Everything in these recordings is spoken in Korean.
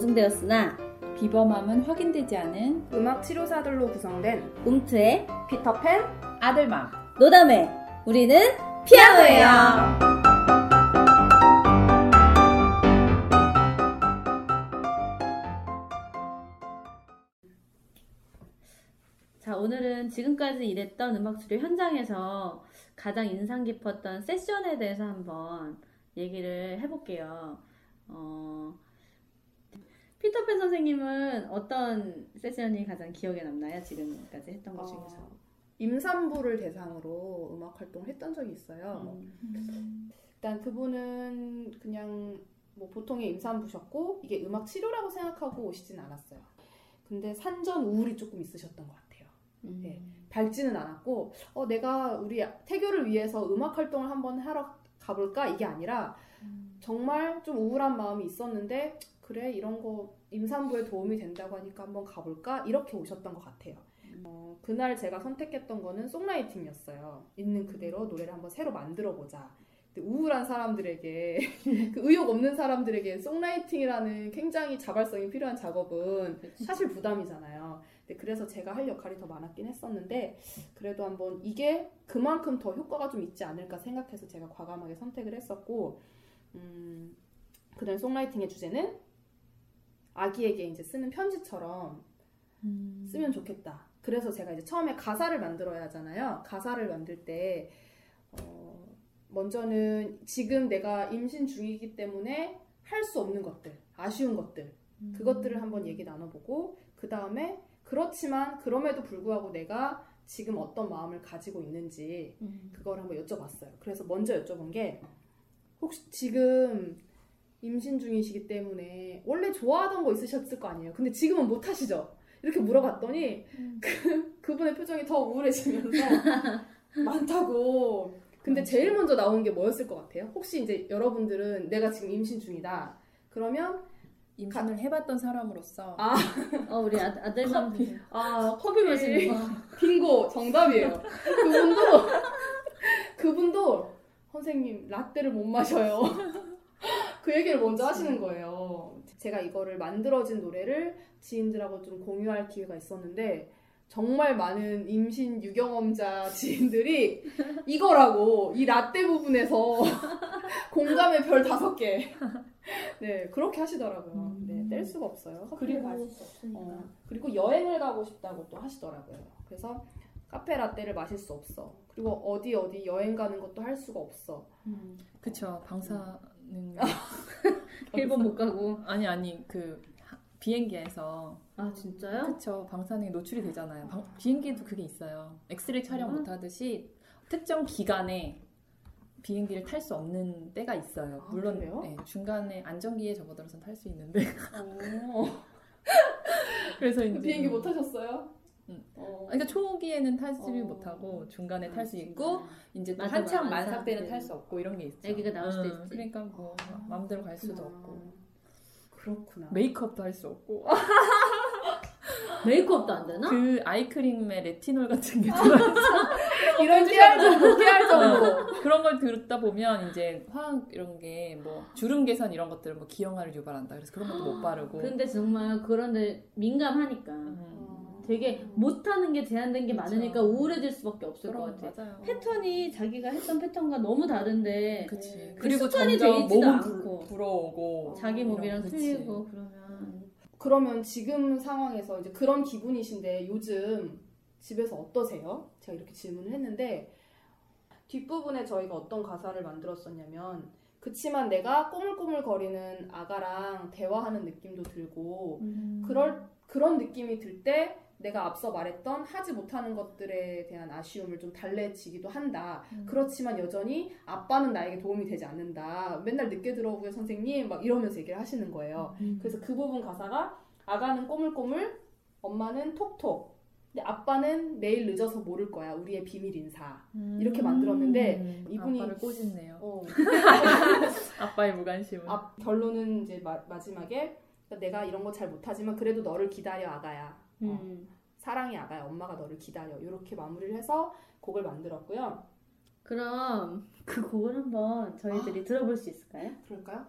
검증되었으나 비범함은 확인되지 않은 음악 치료사들로 구성된 움트의 피터팬 아들맘 노담회 우리는 피아노예요. 자, 오늘은 지금까지 일했던 음악 치료 현장에서 가장 인상 깊었던 세션에 대해서 한번 얘기를 해볼게요. 어, 피터팬 선생님은 어떤 세션이 가장 기억에 남나요? 지금까지 했던 것 중에서. 어, 임산부를 대상으로 음악 활동을 했던 적이 있어요. 음. 일단 그분은 그냥 뭐 보통의 임산부셨고 이게 음악 치료라고 생각하고 오시진 않았어요. 근데 산전 우울이 조금 있으셨던 것 같아요. 음. 네. 밝지는 않았고 어 내가 우리 태교를 위해서 음악 활동을 한번 하러 가볼까 이게 아니라 정말 좀 우울한 마음이 있었는데 그래 이런 거 임산부에 도움이 된다고 하니까 한번 가볼까 이렇게 오셨던 것 같아요. 어, 그날 제가 선택했던 거는 송라이팅이었어요. 있는 그대로 노래를 한번 새로 만들어 보자. 우울한 사람들에게 그 의욕 없는 사람들에게 송라이팅이라는 굉장히 자발성이 필요한 작업은. 사실 부담이잖아요. 그래서 제가 할 역할이 더 많았긴 했었는데 그래도 한번 이게 그만큼 더 효과가 좀 있지 않을까 생각해서 제가 과감하게 선택을 했었고 음, 그다음 songwriting의 주제는 아기에게 이제 쓰는 편지처럼 음. 쓰면 좋겠다. 그래서 제가 이제 처음에 가사를 만들어야 하잖아요. 가사를 만들 때 어, 먼저는 지금 내가 임신 중이기 때문에 할 수 없는 것들, 아쉬운 것들, 음. 그것들을 한번 얘기 나눠보고 그 다음에 그렇지만 그럼에도 불구하고 내가 지금 어떤 마음을 가지고 있는지 음. 그걸 한번 여쭤봤어요. 그래서 먼저 여쭤본 게 혹시 지금 임신 중이시기 때문에 원래 좋아하던 거 있으셨을 거 아니에요. 근데 지금은 못 하시죠? 이렇게 물어봤더니 그, 그분의 표정이 더 우울해지면서 많다고. 근데 제일 먼저 나온 게 뭐였을 것 같아요? 혹시 이제 여러분들은 내가 지금 임신 중이다. 그러면 임신을 해봤던 사람으로서 아. 어, 우리 아, 아들만 아 커피 마시는 거. 빙고 정답이에요. 그분도 그분도 선생님 라떼를 못 마셔요. 그 얘기를 먼저 하시는 거예요. 제가 이거를 만들어진 노래를 지인들하고 좀 공유할 기회가 있었는데 정말 많은 임신 유경험자 지인들이 이거라고 이 라떼 부분에서 공감의 별 다섯 개. 네 그렇게 하시더라고요. 네 뗄 수가 없어요. 그리고 어, 그리고 여행을 가고 싶다고 또 하시더라고요. 그래서 카페 라떼를 마실 수 없어. 그리고 어디 어디 여행 가는 것도 할 수가 없어. 음. 그쵸 방사능 일본 못 가고. 아니 아니 그 하- 비행기에서 아 진짜요? 그쵸 방사능이 노출이 되잖아요. 방- 비행기에도 그게 있어요. 엑스레이 촬영 음. 못 하듯이 특정 기간에 비행기를 탈 수 없는 때가 있어요. 아, 물론? 네, 중간에 안전기에 접어들어서 탈 수 있는데 어, 그래서 이제 비행기 못 타셨어요? 음. 어. 그러니까 초기에는 타지 어. 못하고 중간에 아, 탈 수. 있고 이제 또 맞아, 한참. 만삭 때는 네. 탈수 없고 이런 게 있죠. 아기가 나올 수도 있지. 그러니까 뭐 마음대로 갈 수도 없고 그렇구나. 메이크업도 할 수 없고 메이크업도 안 되나? 그 아이크림에 레티놀 같은 게 들어있어. 이런 깨알 정도, 깨알 정도. 어, 그런 걸 듣다 보면 이제 화학 이런 게 뭐 주름 개선 이런 것들은 뭐 기형아를 유발한다. 그래서 그런 것도 못 바르고. 근데 정말 그런데 민감하니까 음, 되게 못하는 게 제한된 게 그쵸. 많으니까 우울해질 수밖에 없을 것 그런 같아. 맞아요. 패턴이 자기가 했던 패턴과 너무 다른데 그치. 그 그리고 습관이 돼 점점 있지도 몸은 않고. 불- 불어오고 자기 몸이랑 그치. 틀리고 그러면 그러면 지금 상황에서 이제 그런 기분이신데 요즘 집에서 어떠세요? 제가 이렇게 질문을 했는데 뒷부분에 저희가 어떤 가사를 만들었었냐면 그치만 내가 꼬물꼬물 거리는 아가랑 대화하는 느낌도 들고 음. 그럴 그런 느낌이 들 때 내가 앞서 말했던 하지 못하는 것들에 대한 아쉬움을 좀 달래지기도 한다. 음. 그렇지만 여전히 아빠는 나에게 도움이 되지 않는다. 맨날 늦게 들어오고요, 선생님. 막 이러면서 얘기를 하시는 거예요. 그래서 그 부분 가사가 아가는 꼬물꼬물, 엄마는 톡톡. 근데 아빠는 내일 늦어서 모를 거야. 우리의 비밀 인사. 이렇게 만들었는데 이분이- 아빠를 꼬집네요. 어. 아빠의 무관심은. 앞 결론은 이제 마, 마지막에 내가 이런 거 잘 못하지만 그래도 너를 기다려 아가야. 어. 음. 사랑이 아가야. 엄마가 너를 기다려. 이렇게 마무리를 해서 곡을 만들었고요. 그럼 그 곡을 한번 저희들이 들어볼 수 있을까요? 그럴까요?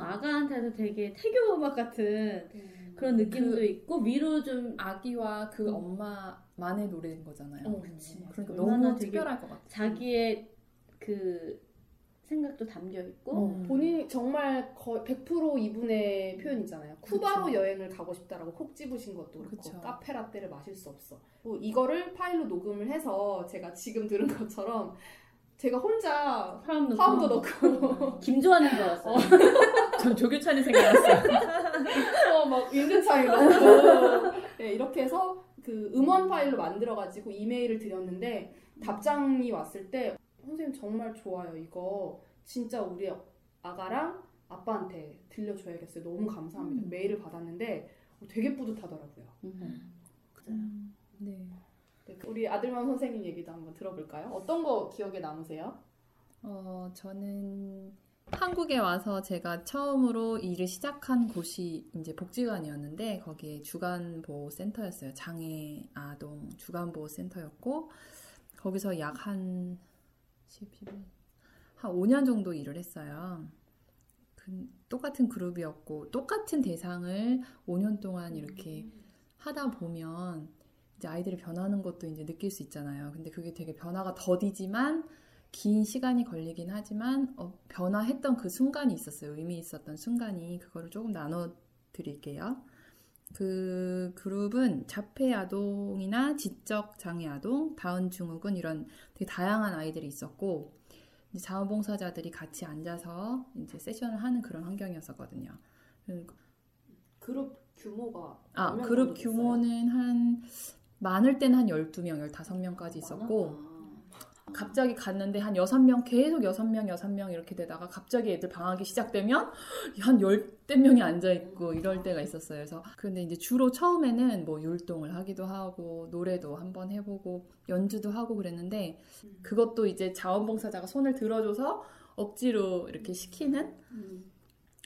아빠한테도 되게 태교 음악 같은 그런 느낌도 그- 있고 위로 좀 아기와 그 음. 엄마만의 노래인 거잖아요. 어, 그치. 그러니까 너무 되게 특별할 것 같아. 자기의 그 생각도 담겨 있고 어. 본인이 정말 거의 100% 이분의 표현이잖아요. 쿠바로 그쵸. 여행을 가고 싶다라고 콕 집으신 것도 그렇고 그쵸. 카페 라떼를 마실 수 없어. 뭐 이거를 파일로 녹음을 해서 제가 지금 들은 것처럼 제가 혼자 화음 넣고 화음도 넣고 김조한인 줄 알았어요. 전 조규찬이 생각났어요. 어, 막 윈드차이 넣고 네, 이렇게 해서 그 음원 파일로 만들어가지고 이메일을 드렸는데 답장이 왔을 때 선생님 정말 좋아요 이거 진짜 우리 아가랑 아빠한테 들려줘야겠어요 너무 감사합니다 음. 메일을 받았는데 되게 뿌듯하더라고요 음. 음, 네. 네, 우리 아들만 선생님 얘기도 한번 들어볼까요? 어떤 거 기억에 남으세요? 어, 저는 한국에 와서 제가 처음으로 일을 시작한 곳이 이제 복지관이었는데 거기에 주간보호센터였어요. 장애 아동 주간보호센터였고 거기서 약 한 11, 한 5년 정도 일을 했어요. 그, 똑같은 그룹이었고 똑같은 대상을 5년 동안 이렇게 하다 보면 이제 아이들이 변하는 것도 이제 느낄 수 있잖아요. 근데 그게 되게 변화가 더디지만 긴 시간이 걸리긴 하지만 어, 변화했던 그 순간이 있었어요. 의미 있었던 순간이 그거를 조금 나눠 드릴게요. 그 그룹은 자폐 아동이나 지적 장애 아동, 다운 증후군 이런 되게 다양한 아이들이 있었고 자원봉사자들이 같이 앉아서 이제 세션을 하는 그런 환경이었었거든요. 그룹 규모가 아, 그룹? 규모는 한 많을 때는 한 12명, 15명까지 있었고 많아. 갑자기 갔는데 한 6명 계속 6명, 6명 이렇게 되다가 갑자기 애들 방학이 시작되면 한 열대 명이 앉아 있고 이럴 때가 있었어요. 그래서 근데 이제 주로 처음에는 뭐 율동을 하기도 하고 노래도 한번 해 보고 연주도 하고 그랬는데 음. 그것도 이제 자원봉사자가 손을 들어줘서 억지로 이렇게 시키는 음.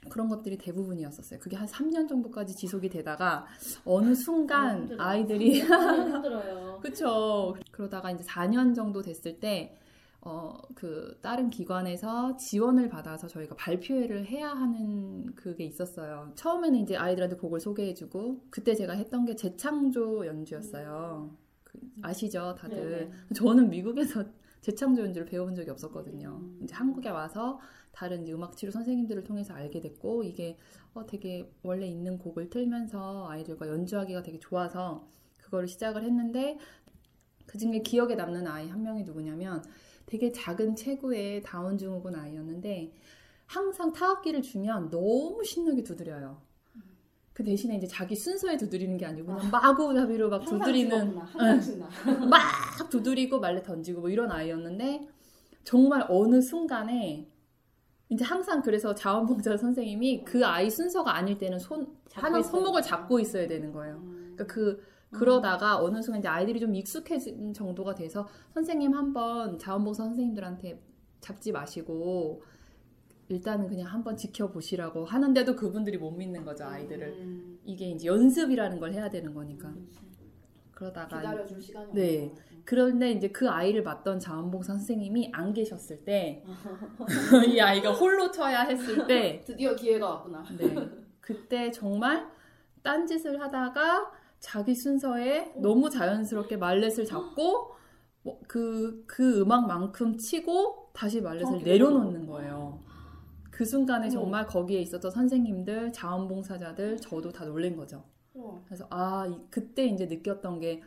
그런 것들이 대부분이었었어요. 그게 한 3년 정도까지 지속이 되다가 어느 순간 힘들어. 아이들이 힘들어요. 그쵸. 그러다가 이제 4년 정도 됐을 때, 어, 그, 다른 기관에서 지원을 받아서 저희가 발표회를 해야 하는 그게 있었어요. 처음에는 이제 아이들한테 곡을 소개해주고, 그때 제가 했던 게 재창조 연주였어요. 그, 아시죠, 다들? 저는 미국에서 재창조 연주를 배워본 적이 없었거든요. 음. 이제 한국에 와서 다른 이제 음악 치료 선생님들을 통해서 알게 됐고, 이게 어, 되게 원래 있는 곡을 틀면서 아이들과 연주하기가 되게 좋아서 그거를 시작을 했는데, 그 중에 기억에 남는 아이 한 명이 누구냐면 되게 작은 체구의 다운 증후군 아이였는데 항상 타악기를 주면 너무 신나게 두드려요. 그 대신에 이제 자기 순서에 두드리는 게 아니고 그냥 마구잡이로 막 두드리는 막 두드리고 말레 던지고 뭐 이런 아이였는데 정말 어느 순간에 이제 항상 그래서 자원봉사 선생님이 그 아이 순서가 아닐 때는 손 있어요. 손목을 잡고 있어야 되는 거예요. 음. 그러니까 그 그러다가 어느 순간 이제 아이들이 좀 익숙해진 정도가 돼서 선생님 한번 자원봉사 선생님들한테 잡지 마시고 일단은 그냥 한번 지켜보시라고 하는데도 그분들이 못 믿는 거죠 아이들을 음. 이게 이제 연습이라는 걸 해야 되는 거니까 그렇지. 그러다가 기다려줄 시간이 네. 없어 그런데 이제 그 아이를 맡던 자원봉사 선생님이 안 계셨을 때 이 아이가 홀로 쳐야 했을 때 드디어 기회가 왔구나 네. 그때 정말 딴짓을 하다가 자기 순서에 너무 자연스럽게 말렛을 잡고 뭐 그, 그 음악만큼 치고 다시 말렛을 내려놓는 거예요. 그 순간에. 정말 거기에 있었던 선생님들, 자원봉사자들, 저도 다 놀란 거죠. 우와. 그래서 아, 이- 그때 이제 느꼈던 게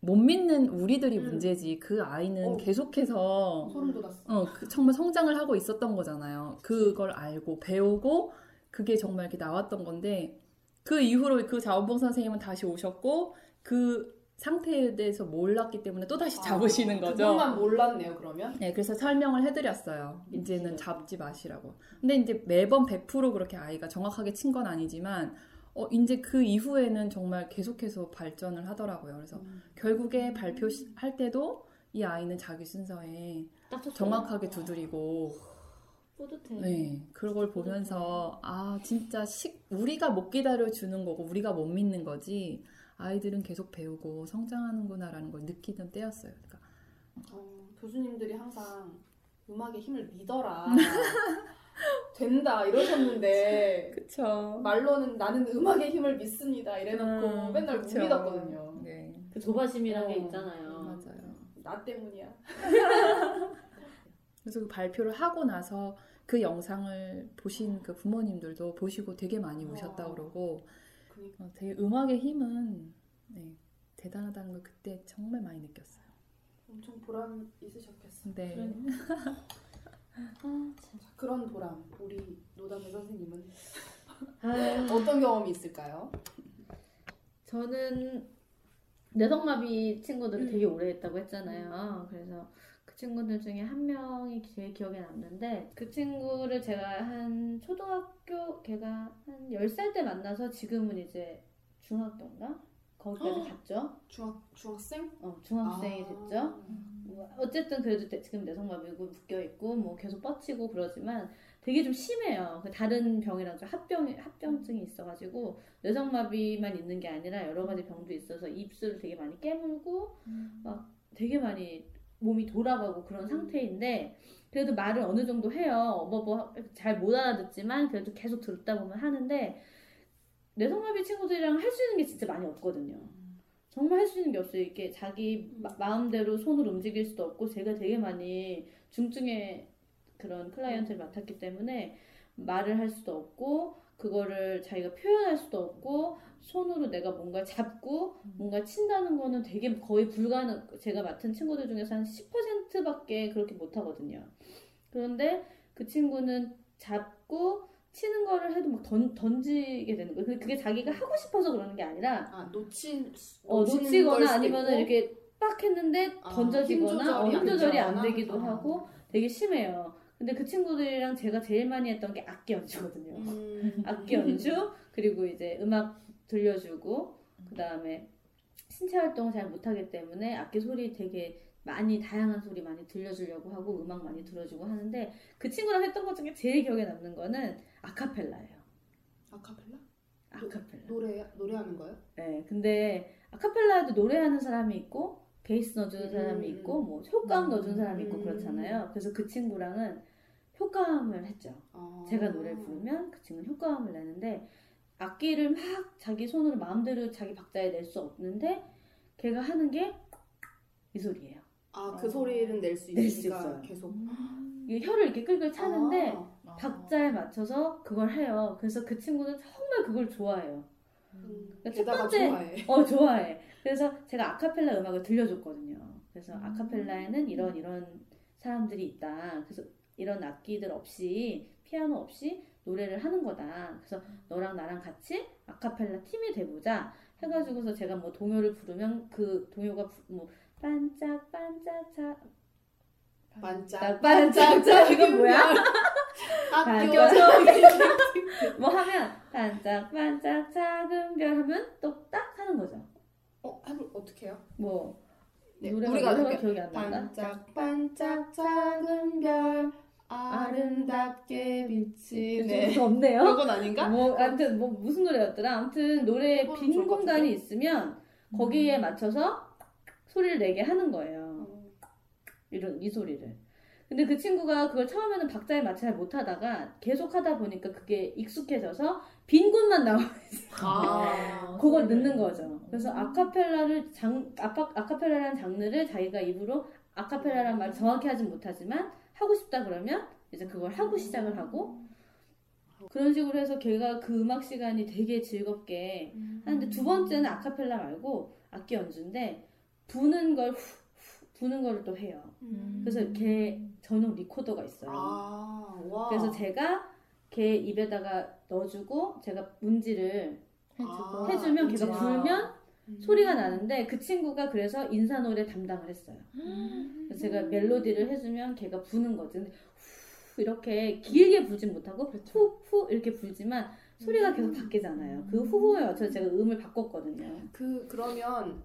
못 믿는 우리들이 음. 문제지 그 아이는 어. 계속해서 소름 돋았어 어, 그 정말 성장을 하고 있었던 거잖아요. 그걸 알고 배우고 그게 정말 이렇게 나왔던 건데 그 이후로 그 자원봉사 선생님은 다시 오셨고 그 상태에 대해서 몰랐기 때문에 또 다시 잡으시는 아, 거죠. 그것만 몰랐네요 그러면 네, 그래서 설명을 해드렸어요. 이제는 잡지 마시라고. 근데 이제 매번 100% 그렇게 아이가 정확하게 친 건 아니지만, 어, 이제 그 이후에는 정말 계속해서 발전을 하더라고요. 그래서 음. 결국에 발표할 때도 이 아이는 자기 순서에. 정확하게 두드리고, 뿌듯해. 네, 그걸 보면서, 아, 진짜 식, 우리가 못 기다려 주는 거고, 우리가 못 믿는 거지, 아이들은 계속 배우고 성장하는구나라는 걸 느끼던 때였어요. 그러니까 어, 교수님들이 항상 음악의 힘을 믿어라 된다 이러셨는데 그쵸. 말로는 나는 음악의 힘을 믿습니다 이래놓고 음, 맨날 그쵸. 무믿었거든요. 네. 그 조바심이란 게 어, 있잖아요. 맞아요. 나 때문이야. 그래서 그 발표를 하고 나서 그 영상을 보신 그 부모님들도 보시고 되게 많이 우셨다 어. 그러고 어, 되게 음악의 힘은 네, 대단하다는 걸 그때 정말 많이 느꼈어요. 엄청 보람 있으셨겠어. 네. 아, 참. 그런 보람 우리 노담의 선생님은 아, 어떤 경험이 있을까요? 저는 뇌성마비 친구들을 음. 되게 오래 했다고 했잖아요. 그래서 그 친구들 중에 한 명이 제일 기억에 남는데 그 친구를 제가 한 초등학교 걔가 한 10살 때 만나서 지금은 이제 중학교인가? 거기까지 어. 갔죠. 중학 중학생? 어, 중학생이 아. 됐죠. 뭐 어쨌든 그래도 대- 지금 내성마비고 묶여 있고 뭐 계속 뻗치고 그러지만 되게 좀 심해요. 그 다른 병이랑 좀 합병 합병증이 있어가지고 뇌성마비만 있는 게 아니라 여러 가지 병도 있어서 입술을 되게 많이 깨물고 막 되게 많이 몸이 돌아가고 그런 상태인데 그래도 말을 어느 정도 해요. 어버버 잘못 알아듣지만 그래도 계속 듣다 보면 하는데 뇌성마비 친구들이랑 할 수 있는 게 진짜 많이 없거든요. 정말 할 수 있는 게 없어요. 이게 자기 마, 마음대로 손을 움직일 수도 없고 제가 되게 많이 중증의 그런 클라이언트를 맡았기 때문에 말을 할 수도 없고 그거를 자기가 표현할 수도 없고 손으로 내가 뭔가 잡고 뭔가 친다는 거는 되게 거의 불가능 제가 맡은 친구들 중에서 한 10%밖에 그렇게 못 하거든요. 그런데 그 친구는 잡고 치는 거를 해도 막 던, 던지게 되는 거예요. 그게 자기가 하고 싶어서 그러는 게 아니라 아 놓친 어, 놓치거나 아니면. 이렇게 빡 했는데 아, 던져지거나 어, 힘힘 조절이 조절이 안 안. 되기도 아. 하고 되게 심해요. 근데 그 친구들이랑 제가 제일 많이 했던 게 악기 연주거든요. 음. 악기 연주 그리고 이제 음악 들려주고 그 다음에 신체 활동을 잘 못하기 때문에 악기 소리 되게 많이 다양한 소리 많이 들려주려고 하고 음악 많이 들어주고 하는데 그 친구랑 했던 것 중에 제일 기억에 남는 거는 아카펠라예요. 아카펠라? 아카펠라. 노래 노래하는 거요? 네, 근데 아카펠라에도 노래하는 사람이 있고 베이스 넣어주는 음, 사람이 음, 있고 뭐 효과음 음, 넣어주는 사람이 있고 음. 그렇잖아요. 그래서 그 친구랑은 효과음을 했죠. 아. 제가 노래 부르면 그 친구는 효과음을 내는데 악기를 막 자기 손으로 마음대로 자기 박자에 낼 수 없는데 걔가 하는 게 이 소리예요. 아그 어. 소리는 낼수 낼수 있으니까 있어요. 계속 이게 혀를 이렇게 끌끌 차는데 아. 박자에 맞춰서 그걸 해요. 그래서 그 친구는 정말 그걸 좋아해요. 음, 그러니까 첫 번째- 좋아해. 어 좋아해. 그래서 제가 아카펠라 음악을 들려줬거든요. 그래서 음. 아카펠라에는 이런 이런 사람들이 있다. 그래서 이런 악기들 없이 피아노 없이 노래를 하는 거다. 그래서 너랑 나랑 같이 아카펠라 팀이 돼보자. 해가지고서 제가 뭐 동요를 부르면 그 동요가 부- 뭐 반짝 반짝 자 반짝 반짝반짝 이건 뭐야? 학교적인 뭐 하면 반짝반짝 작은 별 하면 또딱 하는 거죠. 어 해볼 어떻게 해요? 뭐 네, 노래가 우리가 노래가 기억이 안 난다. 반짝 반짝 작은 별 아름답게 비치네. 좀 없네요. 그건 아닌가? 뭐 아무튼 뭐 무슨 노래였더라. 아무튼 노래 빈 공간이? 있으면 거기에 맞춰서 소리를 내게 하는 거예요. 어. 이런 이 소리를. 근데 그 친구가 그걸 처음에는 박자에 맞춰 잘 못하다가 계속 하다 보니까 그게 익숙해져서 빈 곳만 나와 아, 그걸 소리를. 넣는 거죠. 그래서 아카펠라를 장 아파, 아카펠라라는 장르를 자기가 입으로 아카펠라라는 말을 정확히 하진 못하지만 하고 싶다 그러면 이제 그걸 하고 시작을 하고 그런 식으로 해서 걔가 그 음악 시간이 되게 즐겁게 하는데 두 번째는 아카펠라 말고 악기 연주인데 부는 걸 후, 후, 부는 거를 또 해요. 음. 그래서 걔 전용 리코더가 있어요. 아, 와. 그래서 제가 걔 입에다가 넣어주고 제가 문지를 아, 해주면 걔가 문지를. 불면 음. 소리가 나는데 그 친구가 그래서 인사 노래 담당을 했어요. 음. 그래서 제가 멜로디를 해주면 걔가 부는 거지. 근데 후 이렇게 길게 불진 못하고 그렇죠. 후후 이렇게 불지만 소리가 계속 바뀌잖아요. 그 후후에 맞춰서 제가 음을 바꿨거든요. 그 그러면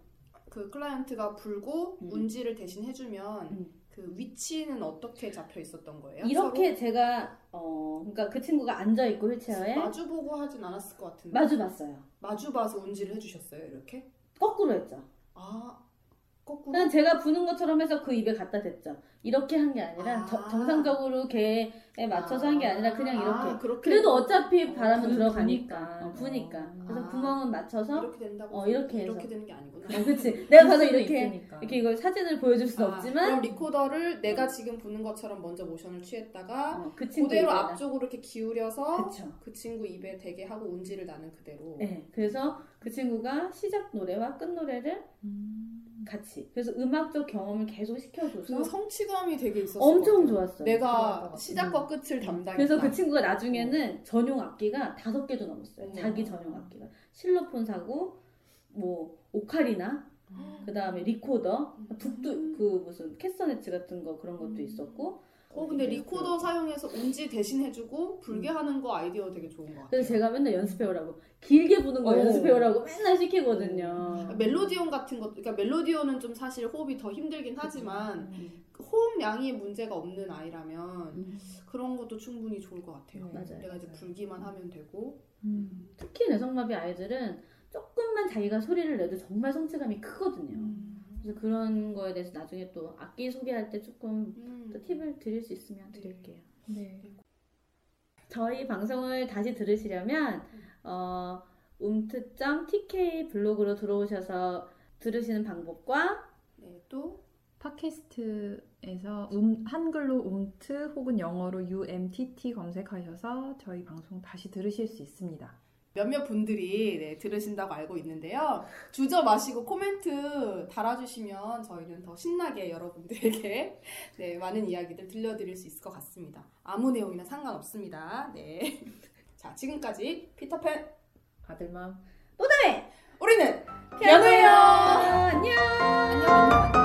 그 클라이언트가 불고 음. 문지를 대신 해주면 음. 그 위치는 어떻게 잡혀 있었던 거예요? 이렇게 제가 어 그러니까 그 친구가 앉아 있고 휠체어에 서로 마주 보고 하진 않았을 것 같은데 마주 봤어요. 마주 봐서 운지를 해주셨어요 이렇게? 거꾸로 했죠. 아 거꾸로. 그냥 제가 부는 것처럼 해서 그 입에 갖다 댔죠. 이렇게 한 게 아니라 아. 저- 정상적으로 개에 맞춰서 한 게 아니라 그냥 이렇게. 아, 그렇게 그래도 어차피 바람은 부- 들어가니까. 부니까. 어, 부니까. 그래서 아. 구멍은 맞춰서. 이렇게 된다고. 어, 이렇게 해서. 이렇게 되는 게 아니구나. 어, 그치. 내가 수도 이렇게, 있으니까. 이렇게 이걸 사진을 보여줄 수 아, 없지만. 그럼 리코더를 내가 지금 부는 것처럼 먼저 모션을 취했다가 어, 그 그대로. 앞쪽으로 이렇게 기울여서 그쵸. 그 친구 입에 대게 하고 운지를 나는 그대로. 네. 그래서 그 친구가 시작 노래와 끝 노래를 음. 같이. 그래서 음악적 경험을 계속 시켜줘서 그 성취감이 되게 있었어. 엄청 좋았어요. 내가. 시작과 끝을 담당했다. 그래서 그 친구가 나중에는 전용 악기가 다섯 개도 넘었어요. 음. 자기 전용 악기가. 실로폰 사고, 뭐, 오카리나, 그 다음에 리코더, 북도, 그 무슨 캐스터네츠 같은 거 그런 것도 있었고. 어 근데 리코더 사용해서 운지 대신 해주고 불게 하는 거 아이디어 되게 좋은 것 같아. 그래서 제가 맨날 연습해오라고. 길게 부는 거 어. 연습해오라고 맨날 시키거든요. 멜로디온 같은 것, 그러니까 멜로디온은 좀 사실 호흡이 더 힘들긴 하지만 그 호흡량이 문제가 없는 아이라면 음. 그런 것도 충분히 좋을 것 같아요. 네, 맞아요. 내가 이제 불기만 하면 되고. 음. 특히 뇌성마비 아이들은 조금만 자기가 소리를 내도 정말 성취감이 크거든요. 그래서 그런 거에 대해서 나중에 또 악기 소개할 때 조금 음. 또 팁을 드릴 수 있으면 드릴게요. 네. 저희 방송을 다시 들으시려면 어, um트.tk 블로그로 들어오셔서 들으시는 방법과 네, 또 팟캐스트에서 음, 한글로 움트 혹은 영어로 UMTT 검색하셔서 저희 방송 다시 들으실 수 있습니다. 몇몇 분들이 네, 들으신다고 알고 있는데요. 주저 마시고 코멘트 달아주시면 저희는 더 신나게 여러분들에게 네, 많은 이야기들 들려드릴 수 있을 것 같습니다. 아무 내용이나 상관없습니다. 네. 자, 지금까지 피터팬 아들맘 또다이 우리는 변호예요. 안녕. 안녕.